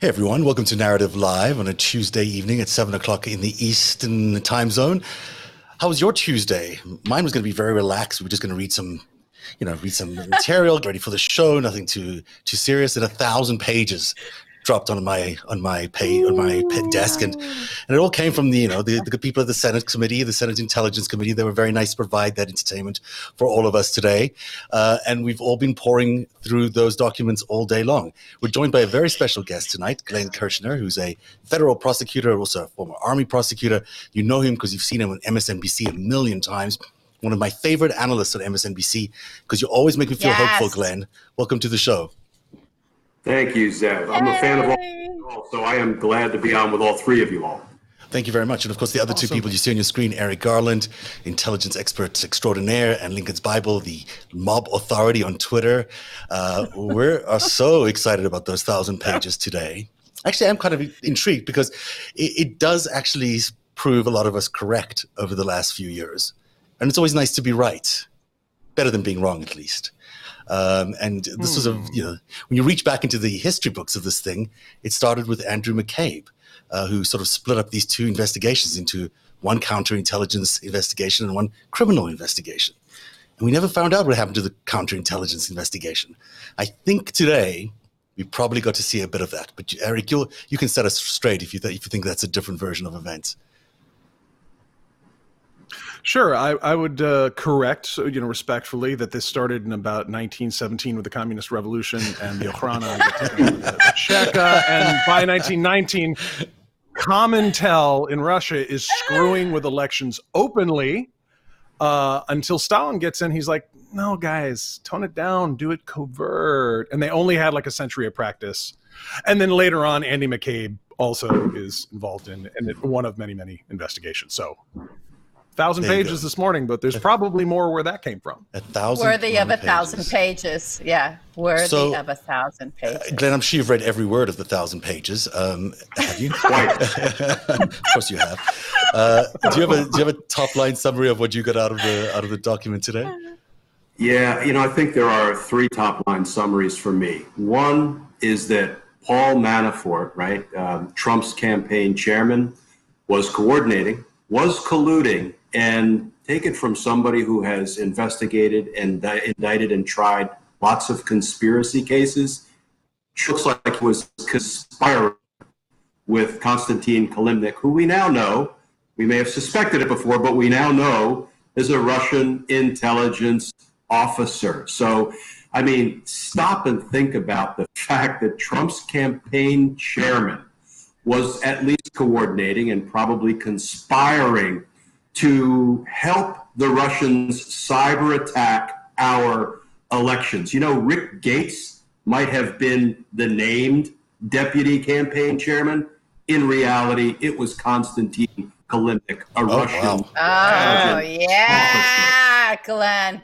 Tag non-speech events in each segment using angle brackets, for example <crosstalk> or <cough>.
Hey everyone, welcome to Narrative Live on a Tuesday evening at 7 o'clock in the Eastern time zone. How was your Tuesday? Mine was going to be very relaxed. We are just going to read some, you know, read some <laughs> material, get ready for the show, nothing too too serious, and a thousand pages dropped on my on my pay on my desk, and and it all came from the you know the, the people of the Senate Committee, the Senate Intelligence Committee. They were very nice to provide that entertainment for all of us today, uh, and we've all been pouring through those documents all day long. We're joined by a very special guest tonight, Glenn Kirschner, who's a federal prosecutor, also a former Army prosecutor. You know him because you've seen him on MSNBC a million times one of my favorite analysts on MSNBC because you always make me feel yes. hopeful, Glenn. Welcome to the show. Thank you, Zev. I'm a fan of all, so I am glad to be on with all three of you all. Thank you very much. And of course, the other awesome. two people you see on your screen Eric Garland, intelligence expert extraordinaire, and Lincoln's Bible, the mob authority on Twitter. Uh, we are so excited about those thousand pages today. Actually, I'm kind of intrigued because it, it does actually prove a lot of us correct over the last few years. And it's always nice to be right, better than being wrong, at least. Um, and this was a, hmm. you know, when you reach back into the history books of this thing, it started with Andrew McCabe, uh, who sort of split up these two investigations into one counterintelligence investigation and one criminal investigation. And we never found out what happened to the counterintelligence investigation. I think today we probably got to see a bit of that. But Eric, you you can set us straight if you th- if you think that's a different version of events. Sure, I, I would uh, correct, you know, respectfully that this started in about 1917 with the Communist Revolution and the Okhrana and the Cheka, and by 1919, Comintern in Russia is screwing with elections openly. Uh, until Stalin gets in, he's like, "No, guys, tone it down, do it covert." And they only had like a century of practice. And then later on, Andy McCabe also is involved in, in one of many, many investigations. So thousand pages this morning, but there's probably more where that came from. A thousand worthy of a pages. thousand pages. Yeah, worthy so, of a thousand uh, pages. Uh, Glenn, I'm sure you've read every word of the thousand pages. Um, have you? <laughs> <laughs> of course you have. Uh, do you have a do you have a top line summary of what you got out of the out of the document today? Yeah, you know, I think there are three top line summaries for me. One is that Paul Manafort, right, um, Trump's campaign chairman, was coordinating, was colluding and take it from somebody who has investigated and indicted and tried lots of conspiracy cases. Looks like he was conspiring with Konstantin Kilimnik, who we now know, we may have suspected it before, but we now know is a Russian intelligence officer. So, I mean, stop and think about the fact that Trump's campaign chairman was at least coordinating and probably conspiring to help the Russians cyber attack our elections. You know, Rick Gates might have been the named deputy campaign chairman. In reality, it was Konstantin Kilimnik, a oh, Russian. Wow. Oh, yeah, Glenn.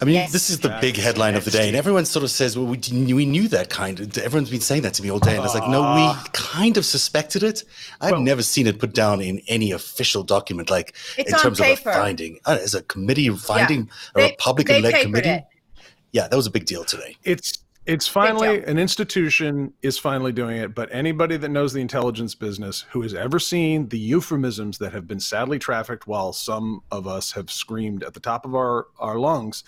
I mean, yes. this is the big headline of the day, and everyone sort of says, "Well, we, we knew that kind of." Everyone's been saying that to me all day, and it's like, no, we kind of suspected it. I've well, never seen it put down in any official document, like in terms paper. of a finding, uh, as a committee finding yeah. a Republican-led committee. It. Yeah, that was a big deal today. It's it's finally an institution is finally doing it, but anybody that knows the intelligence business who has ever seen the euphemisms that have been sadly trafficked while some of us have screamed at the top of our, our lungs,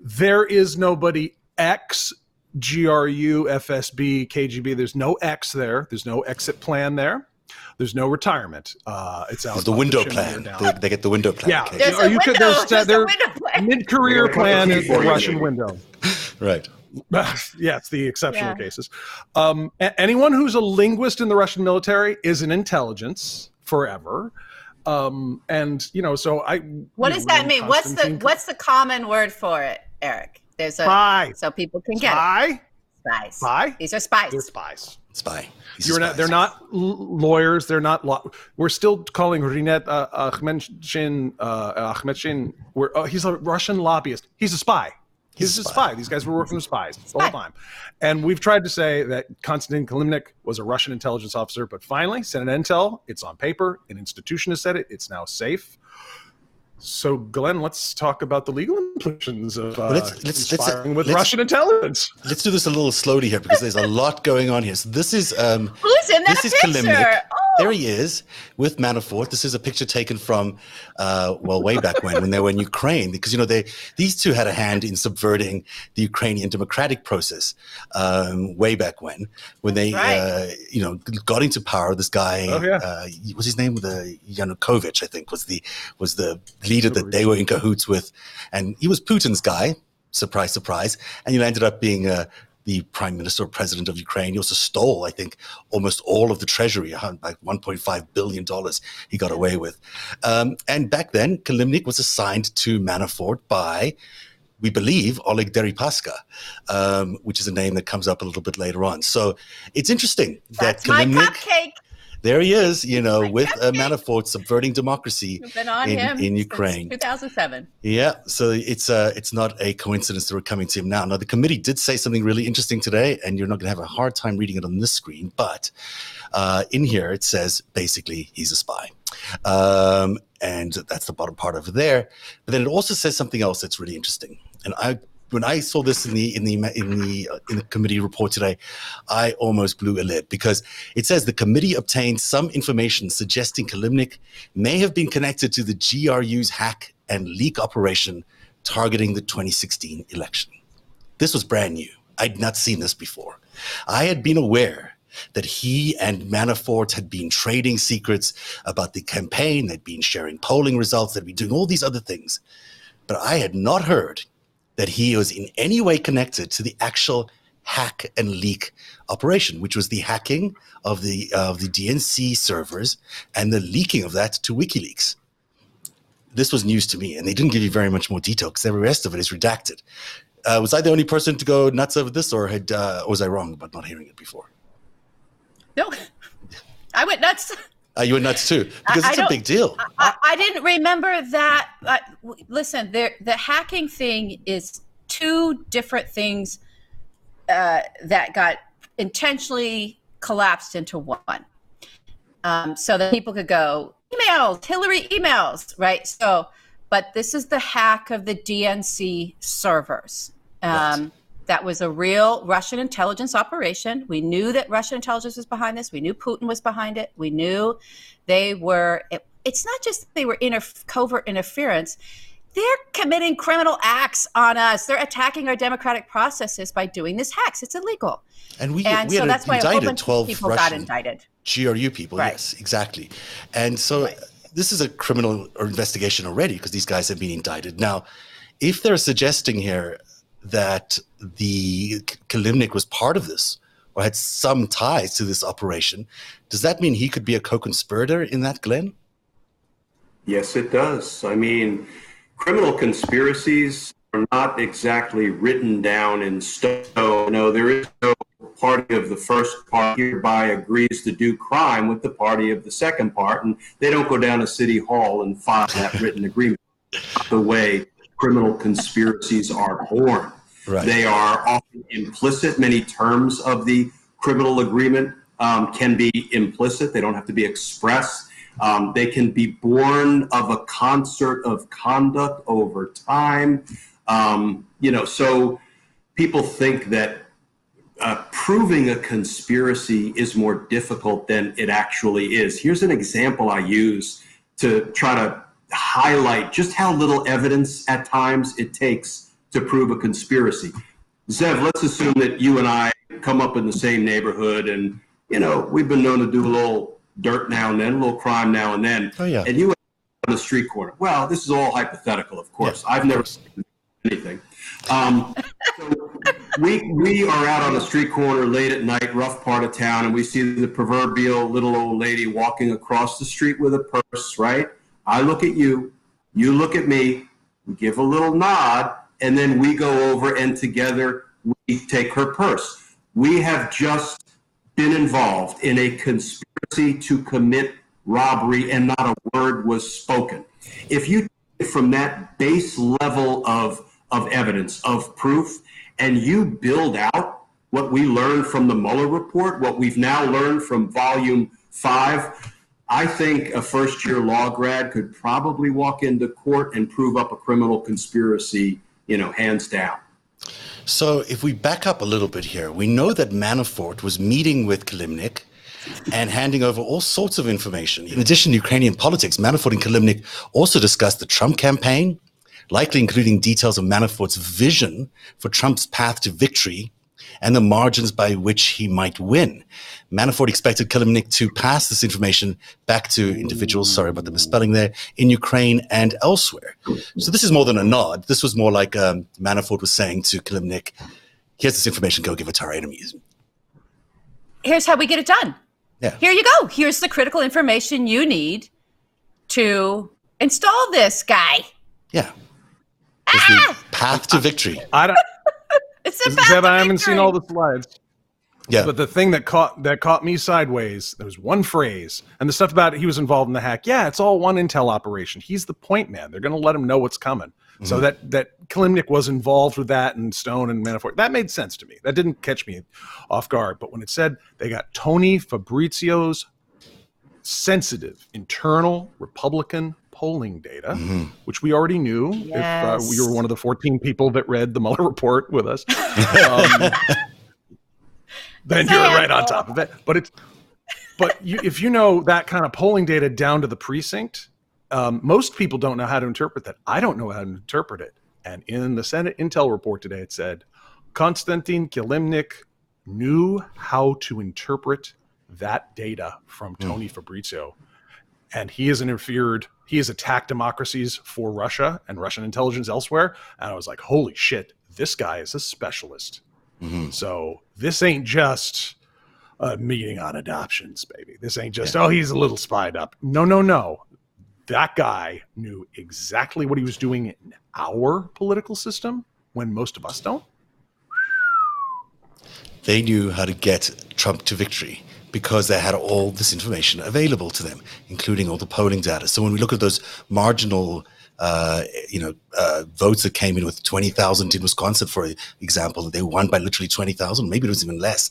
there is nobody X GRU, FSB, KGB. There's no X there. There's no exit plan there. There's no retirement. Uh, it's out. the window the plan. They, they, get the window plan. Yeah, there's a window, could, there's, there's their mid-career <laughs> plan is the Russian window. right. <laughs> yeah, it's the exceptional yeah. cases. Um, a- anyone who's a linguist in the Russian military is an intelligence forever. Um, and you know, so I. What does that mean? What's the what's the common word for it, Eric? There's a spy. So people can get spy. Spies. Spy. These are spies. They're spies. Spy. You're not, they're not lawyers. They're not law. We're still calling Rinat uh, Akhmetshin. Uh, Akhmetshin. We're, uh, he's a Russian lobbyist. He's a spy. He's, he's a spy. spy. These guys were working with spies the whole time. And we've tried to say that Konstantin Kilimnik was a Russian intelligence officer, but finally, Senate Intel, it's on paper. An institution has said it. It's now safe. So, Glenn, let's talk about the legal implications of uh, let's, let's, let's, uh, with let's, Russian intelligence. Let's do this a little slowly here because there's a lot going on here. So this is um, who's in that this picture? Is Kilimnik. There he is with Manafort. This is a picture taken from uh, well, way back when when they were in Ukraine, because you know they these two had a hand in subverting the Ukrainian democratic process um, way back when when they right. uh, you know got into power. This guy, oh, yeah. uh, was his name the Yanukovych, I think, was the was the leader that they were in cahoots with, and he was Putin's guy. Surprise, surprise, and he ended up being uh, the prime minister or president of Ukraine. He also stole, I think, almost all of the treasury, like $1.5 billion he got away with. Um, and back then, Kilimnik was assigned to Manafort by we believe Oleg Deripaska, um, which is a name that comes up a little bit later on. So it's interesting That's that Kilimnik, my cupcake there he is, you know, with uh, Manafort subverting democracy in, in Ukraine. 2007. Yeah, so it's uh, it's not a coincidence that we're coming to him now. Now, the committee did say something really interesting today, and you're not going to have a hard time reading it on this screen, but uh, in here it says basically he's a spy. Um, and that's the bottom part over there. But then it also says something else that's really interesting. And I when I saw this in the in the in the uh, in the committee report today, I almost blew a lid because it says the committee obtained some information suggesting Kilimnik may have been connected to the GRU's hack and leak operation targeting the 2016 election. This was brand new. I'd not seen this before. I had been aware that he and Manafort had been trading secrets about the campaign, they'd been sharing polling results, they'd been doing all these other things. But I had not heard that he was in any way connected to the actual hack and leak operation, which was the hacking of the of the DNC servers and the leaking of that to WikiLeaks. This was news to me, and they didn't give you very much more detail because every rest of it is redacted. Uh, was I the only person to go nuts over this, or had uh, was I wrong about not hearing it before? No, <laughs> I went nuts. Uh, you were nuts too because I, it's I a big deal. I, I didn't remember that. Uh, listen, there, the hacking thing is two different things uh, that got intentionally collapsed into one, um, so that people could go emails, Hillary emails, right? So, but this is the hack of the DNC servers. Um, that was a real Russian intelligence operation. We knew that Russian intelligence was behind this. We knew Putin was behind it. We knew they were. It, it's not just they were in covert interference. They're committing criminal acts on us. They're attacking our democratic processes by doing this hacks. It's illegal. And we, and we so that's why a whole bunch 12 people Russian got indicted. GRU people, right. yes, exactly. And so right. this is a criminal investigation already because these guys have been indicted. Now, if they're suggesting here that the Kilimnik was part of this or had some ties to this operation, does that mean he could be a co-conspirator in that, Glenn? Yes, it does. I mean, criminal conspiracies are not exactly written down in stone. No, there is no party of the first part hereby agrees to do crime with the party of the second part, and they don't go down to City Hall and file that written agreement. the way criminal conspiracies are born. Right. They are often implicit. Many terms of the criminal agreement um, can be implicit, they don't have to be expressed. Um, they can be born of a concert of conduct over time. Um, you know, so people think that uh, proving a conspiracy is more difficult than it actually is. Here's an example I use to try to highlight just how little evidence at times it takes to prove a conspiracy. Zev, let's assume that you and I come up in the same neighborhood and, you know, we've been known to do a little dirt now and then, a little crime now and then. Oh, yeah. And you on the street corner. Well, this is all hypothetical, of course. Yeah, I've never seen anything. Um, so we, we are out on the street corner late at night, rough part of town, and we see the proverbial little old lady walking across the street with a purse, right? I look at you, you look at me, we give a little nod, and then we go over and together we take her purse. We have just been involved in a conspiracy to commit robbery and not a word was spoken. If you take it from that base level of of evidence of proof and you build out what we learned from the Mueller report, what we've now learned from volume 5, I think a first year law grad could probably walk into court and prove up a criminal conspiracy, you know, hands down. So if we back up a little bit here, we know that Manafort was meeting with Kilimnik and handing over all sorts of information. In addition to Ukrainian politics, Manafort and Kilimnik also discussed the Trump campaign, likely including details of Manafort's vision for Trump's path to victory and the margins by which he might win. Manafort expected Kilimnik to pass this information back to individuals, sorry about the misspelling there, in Ukraine and elsewhere. So this is more than a nod. This was more like um, Manafort was saying to Kilimnik, here's this information, go give it to our enemies. Here's how we get it done. Yeah. Here you go. Here's the critical information you need to install this guy. Yeah. It's the path to victory. I don't. It's about Zev, I haven't seen all the slides. Yeah. But the thing that caught that caught me sideways, there was one phrase, and the stuff about he was involved in the hack. Yeah, it's all one intel operation. He's the point man. They're going to let him know what's coming. So mm-hmm. that that Kilimnik was involved with that, and Stone and Manafort. That made sense to me. That didn't catch me off guard. But when it said they got Tony Fabrizio's sensitive internal Republican polling data, which we already knew. If uh, you were one of the 14 people that read the Mueller report with us. <laughs> Um, then you're right on top of it. But it's but you, if you know that kind of polling data down to the precinct, um, most people don't know how to interpret that. I don't know how to interpret it. And in the Senate Intel report today, it said Konstantin Kilimnik knew how to interpret that data from Tony Fabrizio. And he has interfered, he has attacked democracies for Russia and Russian intelligence elsewhere. And I was like, holy shit, this guy is a specialist. Mm-hmm. So this ain't just a meeting on adoptions, baby. This ain't just, oh, he's a little spied up. No, no, no. That guy knew exactly what he was doing in our political system when most of us don't. they knew how to get Trump to victory because they had all this information available to them, including all the polling data. So when we look at those marginal, uh, you know, uh, votes that came in with twenty thousand in Wisconsin, for example, they won by literally twenty thousand. Maybe it was even less.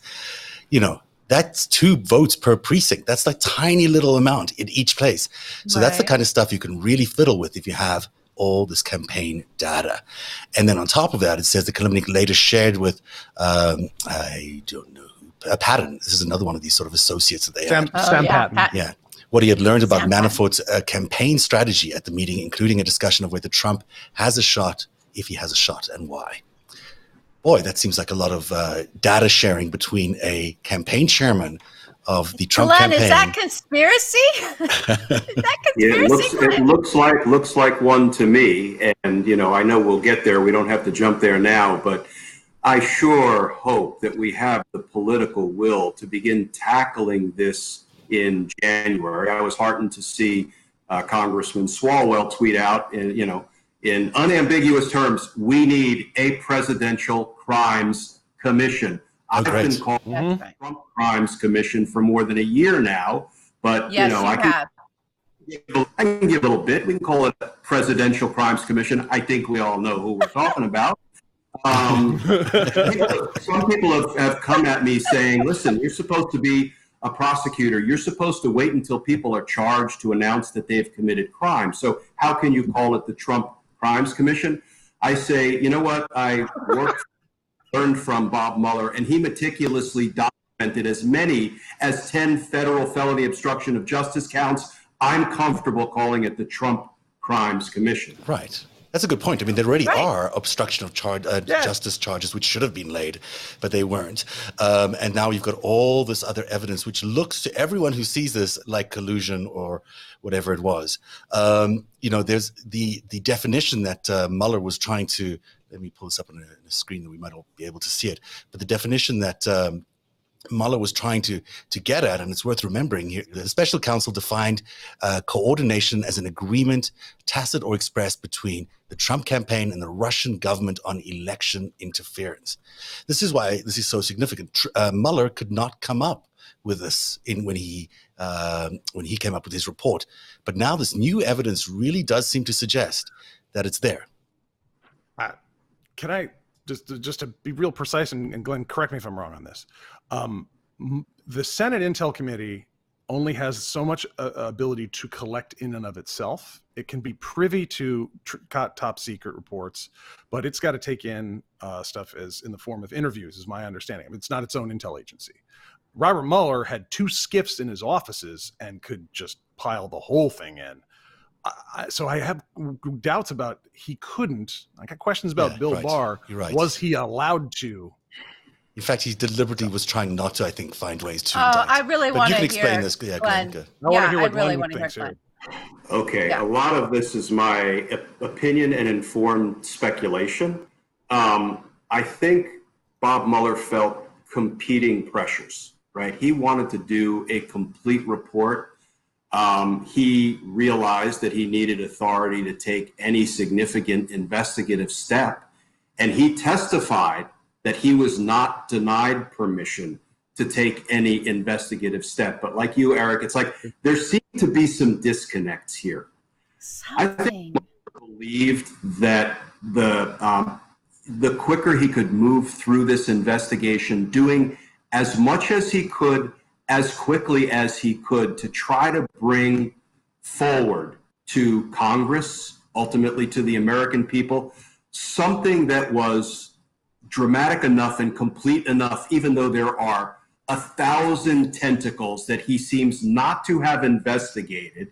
You know, that's two votes per precinct. That's like tiny little amount in each place. So that's the kind of stuff you can really fiddle with if you have all this campaign data. And then on top of that, it says the Kilimnik later shared with, um, I don't know, a pattern. This is another one of these sort of associates that they Sam, had. Oh, Sam yeah, Patten. Pat- Yeah. What he had learned about Sam Manafort's uh, campaign strategy at the meeting, including a discussion of whether Trump has a shot, if he has a shot, and why. Boy, that seems like a lot of uh, data sharing between a campaign chairman of the Trump Glenn, campaign. <laughs> is that conspiracy? is that Yeah, it looks, conspiracy? it looks like looks like one to me, and you know I know we'll get there. We don't have to jump there now, but I sure hope that we have the political will to begin tackling this in January. I was heartened to see uh, Congressman Swalwell tweet out, in, you know, in unambiguous terms, we need a presidential crimes commission. I've great. been calling That's right. Trump Crimes Commission for more than a year now, but Yes, you know you I can have. I can give a little bit. We can call it a Presidential Crimes Commission. I think we all know who we're talking about. Um, people- <laughs> some people have, have come at me saying, listen, you're supposed to be a prosecutor. You're supposed to wait until people are charged to announce that they've committed crime. So how can you call it the Trump Crimes Commission? I say, you know what? I worked, learned from Bob Mueller, and he meticulously documented as many as 10 federal felony obstruction of justice counts. I'm comfortable calling it the Trump Crimes Commission. Right. That's a good point. I mean, there already Right. are obstruction of charge, uh, Yeah. justice charges which should have been laid, but they weren't. Um, and now you've got all this other evidence which looks to everyone who sees this like collusion or whatever it was. Um, you know, there's the the definition that uh, Mueller was trying to. Let me pull this up on a, on a screen that we might all be able to see it. But the definition that um, Mueller was trying to to get at, and it's worth remembering here. The special counsel defined uh, coordination as an agreement, tacit or expressed, between the Trump campaign and the Russian government on election interference. This is why this is so significant. Uh, Mueller could not come up with this in when he um, when he came up with his report. But now this new evidence really does seem to suggest that it's there. Uh, can I just just to be real precise and, and Glenn, correct me if I'm wrong on this. Um, the Senate Intel Committee only has so much uh, ability to collect in and of itself. It can be privy to tr- top secret reports, but it's got to take in uh, stuff as in the form of interviews, is my understanding. I mean, it's not its own intel agency. Robert Mueller had two SCIFs in his offices and could just pile the whole thing in. I, so I have doubts about he couldn't. I got questions about yeah, Bill right. Barr. Right. Was he allowed to? In fact, he deliberately was trying not to, I think, find ways to. Oh, indict. I really but want you to can explain hear this. Yeah, Glenn. Glenn, I want Yeah, to hear I what really Glenn want to hear thinks. Glenn. Okay, Yeah. a lot of this is my opinion and informed speculation. Um, I think Bob Mueller felt competing pressures, right? He wanted to do a complete report. Um, he realized that he needed authority to take any significant investigative step. And he testified that he was not denied permission to take any investigative step. But like you, Eric, it's like there seem to be some disconnects here. I Something. Believed that the um, the quicker he could move through this investigation, doing as much as he could, as quickly as he could, to try to bring forward to Congress, ultimately to the American people, something that was dramatic enough and complete enough, even though there are a thousand tentacles that he seems not to have investigated.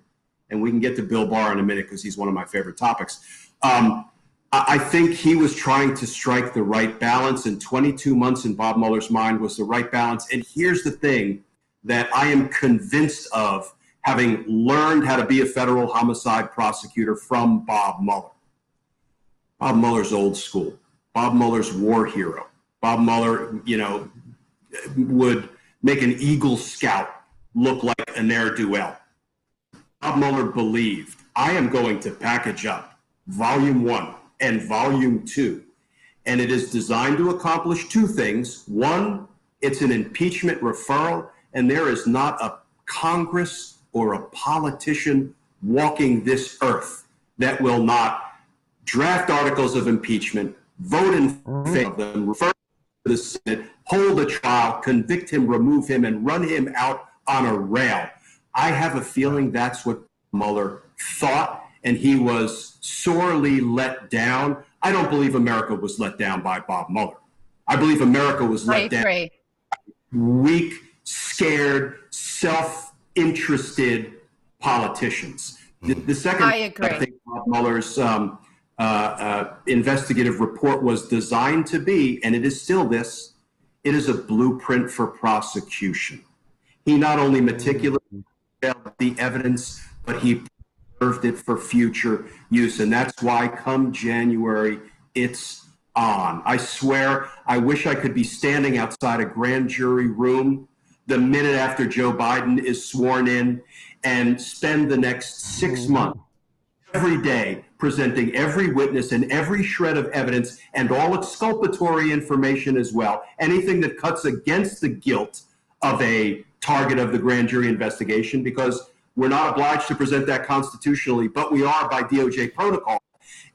And we can get to Bill Barr in a minute because he's one of my favorite topics. Um, I I think he was trying to strike the right balance, and 22 months in Bob Mueller's mind was the right balance. And here's the thing that I am convinced of having learned how to be a federal homicide prosecutor from Bob Mueller. Bob Mueller's old school. Bob Mueller's war hero. Bob Mueller, you know, would make an Eagle Scout look like a ne'er do well. Bob Mueller believed I am going to package up volume one and volume two, and it is designed to accomplish two things. One, it's an impeachment referral, and there is not a Congress or a politician walking this earth that will not draft articles of impeachment, vote in favor of them, refer to the Senate, hold a trial, convict him, remove him, and run him out on a rail. I have a feeling that's what Mueller thought, and he was sorely let down. I don't believe America was let down by Bob Mueller. I believe America was I let down by weak, scared, self-interested politicians. The, the second I agree. think Bob Mueller's um, Uh, uh, investigative report was designed to be, and it is still this, it is a blueprint for prosecution. He not only meticulously the evidence, but he preserved it for future use. And that's why come January, it's on. I swear, I wish I could be standing outside a grand jury room the minute after Joe Biden is sworn in and spend the next six mm-hmm. months every day presenting every witness and every shred of evidence and all exculpatory information as well. Anything that cuts against the guilt of a target of the grand jury investigation, because we're not obliged to present that constitutionally, but we are by DOJ protocol.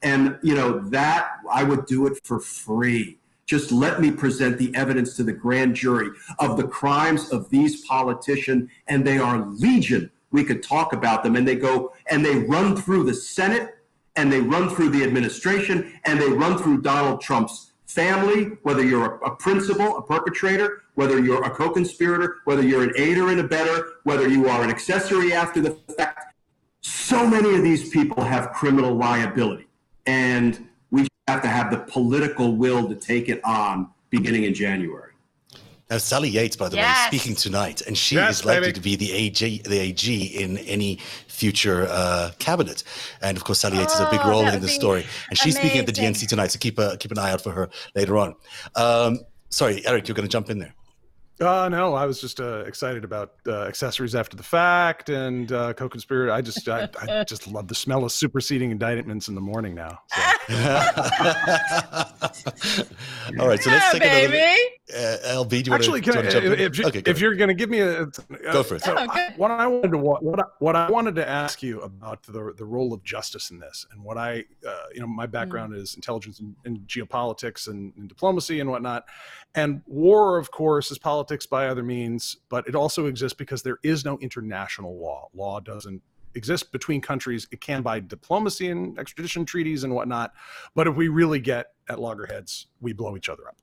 And, you know, that I would do it for free. Just let me present the evidence to the grand jury of the crimes of these politicians, and they are legion. We could talk about them, and they go and they run through the Senate, and they run through the administration, and they run through Donald Trump's family, whether you're a, a principal, a perpetrator, whether you're a co conspirator, whether you're an aider and abettor, whether you are an accessory after the fact. So many of these people have criminal liability, and we have to have the political will to take it on beginning in January. Now, Sally Yates, by the Yes. way, speaking tonight, and she Yes, is likely baby. to be the AG, the AG in any future uh, cabinet. And of course, Sally Yates has a big Oh, role in would this story, and she's speaking at the. DNC tonight. So keep a keep an eye out for her later on. Um, sorry, Eric, you're going to jump in there. Uh, no, I was just uh, excited about uh, accessories after the fact and uh, co-conspirator. I just, I, I <laughs> just love the smell of superseding indictments in the morning now. So. <laughs> <laughs> All right, so let's Yeah, take another. baby. Uh, LB, do you Actually, want can to, I, jump in? if, you, okay, go if you're going to give me a, uh, Go for it. so Oh, good. what I wanted to what what I, what I wanted to ask you about the the role of justice in this, and what I uh, you know my background is intelligence and, and geopolitics and, and diplomacy and whatnot, and war, of course, is politics by other means, but it also exists because there is no international law. Law doesn't exist between countries. It can by diplomacy and extradition treaties and whatnot, but if we really get at loggerheads, we blow each other up.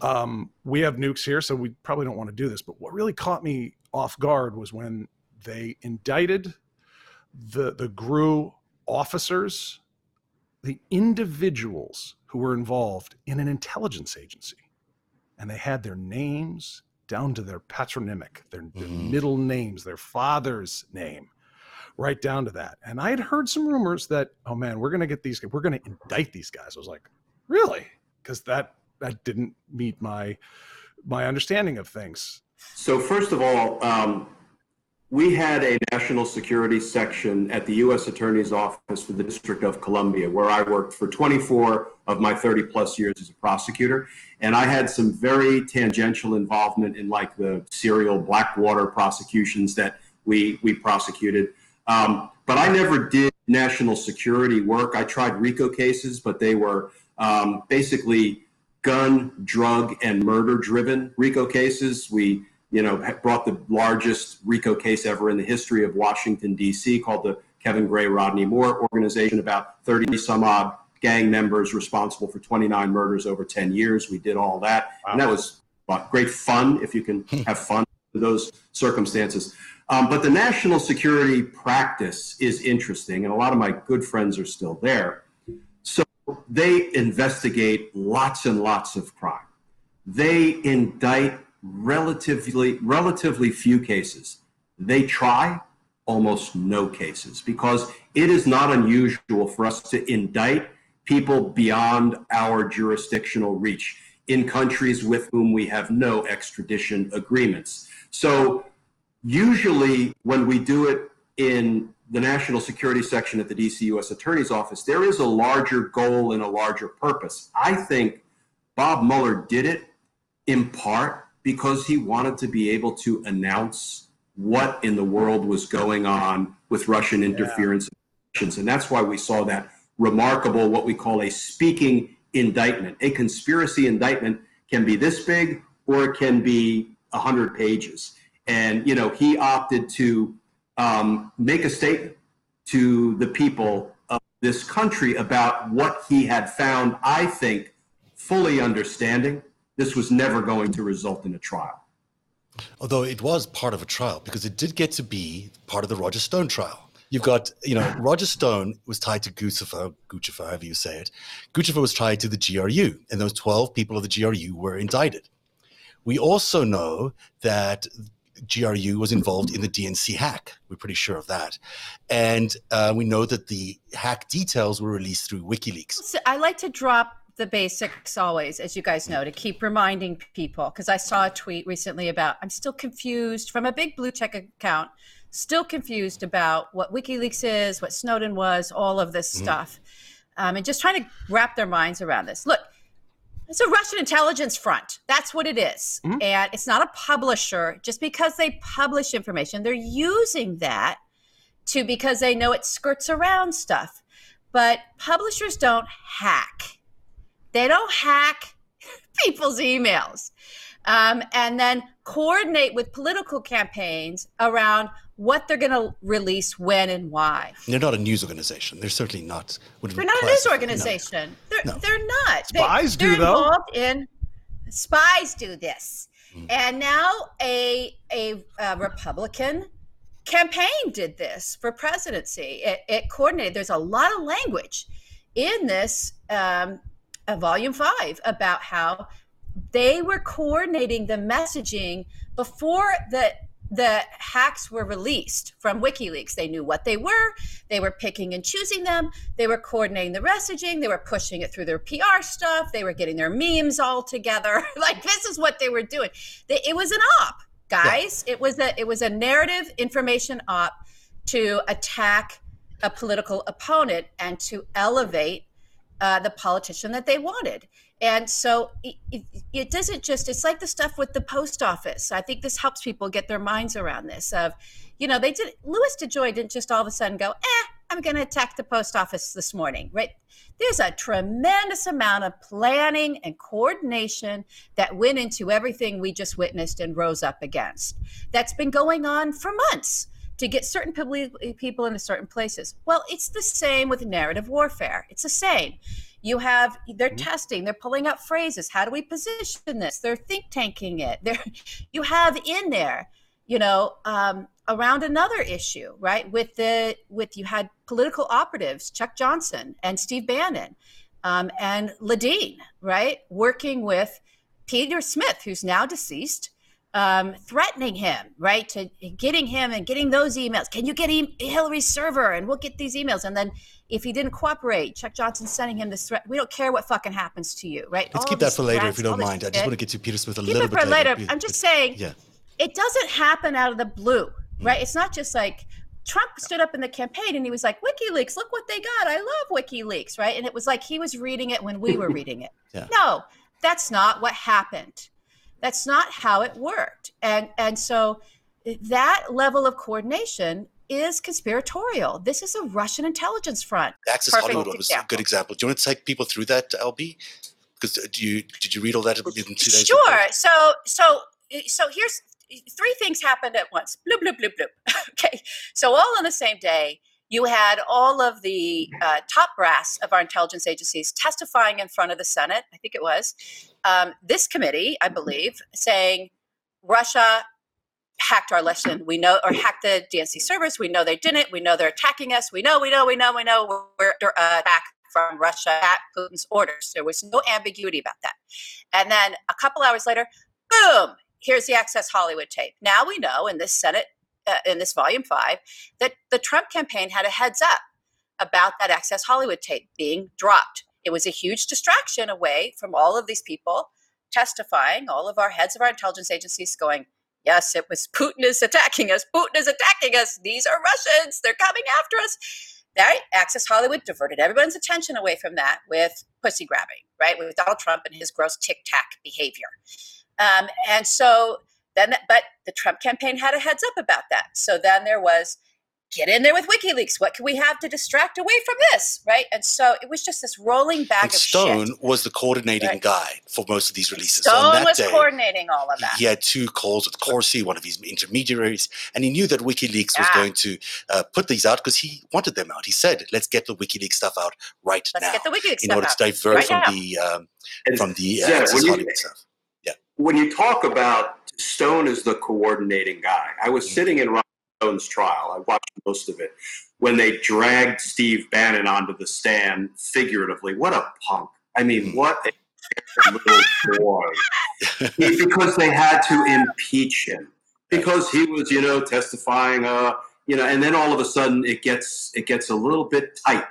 Um, we have nukes here, so we probably don't want to do this. But what really caught me off guard was when they indicted the the GRU officers, the individuals who were involved in an intelligence agency, and they had their names down to their patronymic, their, their Mhm. middle names, their father's name, right down to that. And I had heard some rumors that, oh man, we're gonna get these, we're gonna indict these guys. I was like, really? Because that that didn't meet my my understanding of things. So first of all, um, we had a national security section at the U.S. Attorney's Office for the District of Columbia, where I worked for 24 of my 30 plus years as a prosecutor, and I had some very tangential involvement in like the serial Blackwater prosecutions that we we prosecuted. Um, but I never did national security work. I tried RICO cases, but they were um, basically gun, drug, and murder driven RICO cases. We, you know, brought the largest RICO case ever in the history of Washington, D.C., called the Kevin Gray Rodney Moore organization, about 30 some odd gang members responsible for 29 murders over 10 years. We did all that. And that was uh, great fun if you can have fun in those circumstances. Um, but the national security practice is interesting, and a lot of my good friends are still there. So they investigate lots and lots of crime. They indict relatively relatively few cases. They try almost no cases because it is not unusual for us to indict people beyond our jurisdictional reach in countries with whom we have no extradition agreements. So usually when we do it in the national security section at the DC US Attorney's Office, there is a larger goal and a larger purpose. I think Bob Mueller did it in part because he wanted to be able to announce what in the world was going on with Russian interference. And that's why we saw that remarkable, what we call a speaking indictment. A conspiracy indictment can be this big or it can be 100 pages. And, you know, he opted to um, make a statement to the people of this country about what he had found, I think, fully understanding this was never going to result in a trial. Although it was part of a trial because it did get to be part of the Roger Stone trial. You've got, you know, Roger Stone was tied to Guccifer, Guccifer, however you say it. Guccifer was tied to the GRU, and those 12 people of the GRU were indicted. We also know that GRU was involved in the DNC hack. We're pretty sure of that. And uh, we know that the hack details were released through WikiLeaks. So I like to drop the basics always, as you guys know, to keep reminding people. Because I saw a tweet recently about I'm still confused from a big blue check account, still confused about what WikiLeaks is, what Snowden was, all of this stuff, um, and just trying to wrap their minds around this. Look, it's a Russian intelligence front. That's what it is. And it's not a publisher. Just because they publish information, they're using that to because they know it skirts around stuff. But publishers don't hack. They don't hack <laughs> people's emails. Um, and then coordinate with political campaigns around what they're going to release when and why. They're not a news organization. They're certainly not. wouldn't They're not a news classified- no. organization. They're, No. they're not. Spies they, do, they're though. involved in spies do this, and now a a, uh Republican campaign did this for presidency. It, it coordinated. There's a lot of language in this um, uh, volume five about how they were coordinating the messaging before the the hacks were released from WikiLeaks. They knew what they were. They were picking and choosing them. They were coordinating the messaging. They were pushing it through their PR stuff. They were getting their memes all together. <laughs> like this is what they were doing. They, it was an op, guys. It was a it was a narrative information op to attack a political opponent and to elevate uh, the politician that they wanted. And so it, it, it, doesn't just, it's like the stuff with the post office. I think this helps people get their minds around this of, you know, they did, Louis DeJoy didn't just all of a sudden go, eh, I'm going to attack the post office this morning, right? There's a tremendous amount of planning and coordination that went into everything we just witnessed and rose up against. That's been going on for months to get certain people into certain places. Well, it's the same with narrative warfare. It's the same. You have they're mm-hmm. testing, they're pulling up phrases. How do we position this? They're think tanking it. <laughs> There, you have in there, you know, um, around another issue, right? With the with you had political operatives, Chuck Johnson and Steve Bannon, um, and Ledeen, right, working with Peter Smith, who's now deceased, um, threatening him, right, to getting him and getting those emails. Can you get e- Hillary's server and we'll get these emails? And then if he didn't cooperate, Chuck Johnson sending him this threat. We don't care what fucking happens to you, right? Let's all keep that for later if you don't mind. I just want to get to Peter Smith a keep little it for bit later. later. I'm just saying, yeah. it doesn't happen out of the blue, mm. right? It's not just like Trump stood up in the campaign and he was like, WikiLeaks, look what they got. I love WikiLeaks, right? And it was like he was reading it when we were reading it. <laughs> yeah. No, that's not what happened. That's not how it worked. And and so that level of coordination is conspiratorial. This is a Russian intelligence front. Access Perfect Hollywood was a good example. Do you want to take people through that, LB? Because uh, do you did you read all that in two days? Sure. So so so here's three things happened at once. Bloop bloop bloop bloop. <laughs> okay. So all on the same day, you had all of the uh, top brass of our intelligence agencies testifying in front of the Senate. I think it was um, this committee, I believe, saying Russia hacked our election. We know, or hacked the DNC servers. We know they didn't. We know they're attacking us. We know, we know, we know, we know we're uh, back from Russia at Putin's orders. There was no ambiguity about that. And then a couple hours later, boom, here's the Access Hollywood tape. Now we know in this Senate, uh, in this volume five, that the Trump campaign had a heads up about that Access Hollywood tape being dropped. It was a huge distraction away from all of these people testifying, all of our heads of our intelligence agencies going, yes, it was <laughs> Putin is attacking us. Putin is attacking us. These are Russians. They're coming after us. That Access Hollywood diverted everyone's attention away from that with pussy grabbing, right? With Donald Trump and his gross tic tac behavior. Um, and so then, but the Trump campaign had a heads up about that. So then there was get in there with WikiLeaks. What can we have to distract away from this, right? And so it was just this rolling bag and of Stone shit. was the coordinating right. guy for most of these releases. Stone was day, coordinating all of that. He had two calls with Corsi, one of his intermediaries, and he knew that WikiLeaks yeah. was going to uh, put these out because he wanted them out. He said, "Let's get the WikiLeaks stuff out right Let's now." Get the WikiLeaks in order to divert right from now. the um, from the uh, yeah, Hollywood stuff. Yeah. When you talk about Stone as the coordinating guy, I was mm-hmm. sitting in Stone's trial. I watched most of it when they dragged Steve Bannon onto the stand figuratively. What a punk! I mean, hmm. what a little boy! because they had to impeach him because he was, you know, testifying. Uh, you know, and then all of a sudden it gets it gets a little bit tight,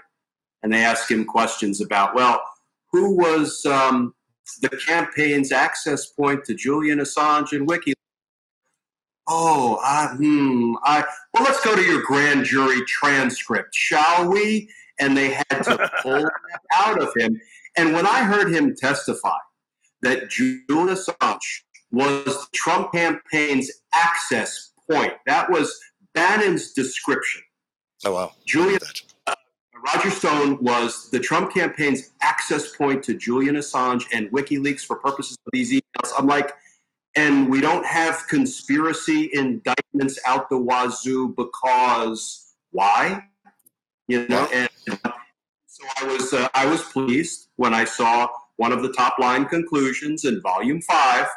and they ask him questions about well, who was um, the campaign's access point to Julian Assange and WikiLeaks? Oh, I, hmm, I, well, let's go to your grand jury transcript, shall we? And they had to <laughs> pull that out of him. And when I heard him testify that Julian Assange was the Trump campaign's access point, that was Bannon's description. Oh, wow. Julian, uh, Roger Stone was the Trump campaign's access point to Julian Assange and WikiLeaks for purposes of these emails. I'm like, and we don't have conspiracy indictments out the wazoo because why? You know, and so I was uh, I was pleased when I saw one of the top line conclusions in Volume Five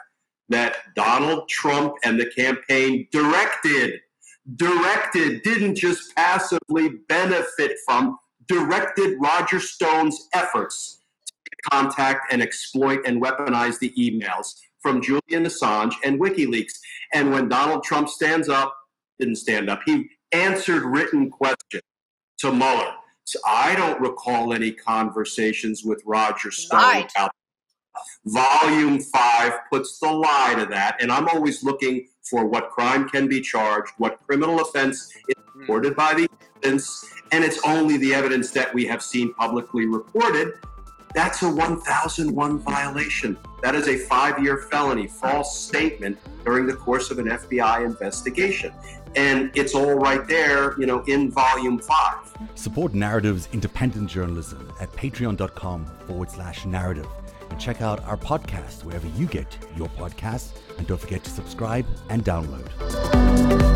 that Donald Trump and the campaign directed directed didn't just passively benefit from directed Roger Stone's efforts to contact and exploit and weaponize the emails from Julian Assange and WikiLeaks. And when Donald Trump stands up, didn't stand up, he answered written questions to Mueller. So I don't recall any conversations with Roger Stone right. about Volume 5 puts the lie to that. And I'm always looking for what crime can be charged, what criminal offense is reported by the evidence, and it's only the evidence that we have seen publicly reported that's a 1001 violation. That is a five year felony, false statement during the course of an FBI investigation. And it's all right there, you know, in volume five. Support Narativ's independent journalism at patreon.com forward slash narativ. And check out our podcast wherever you get your podcasts. And don't forget to subscribe and download.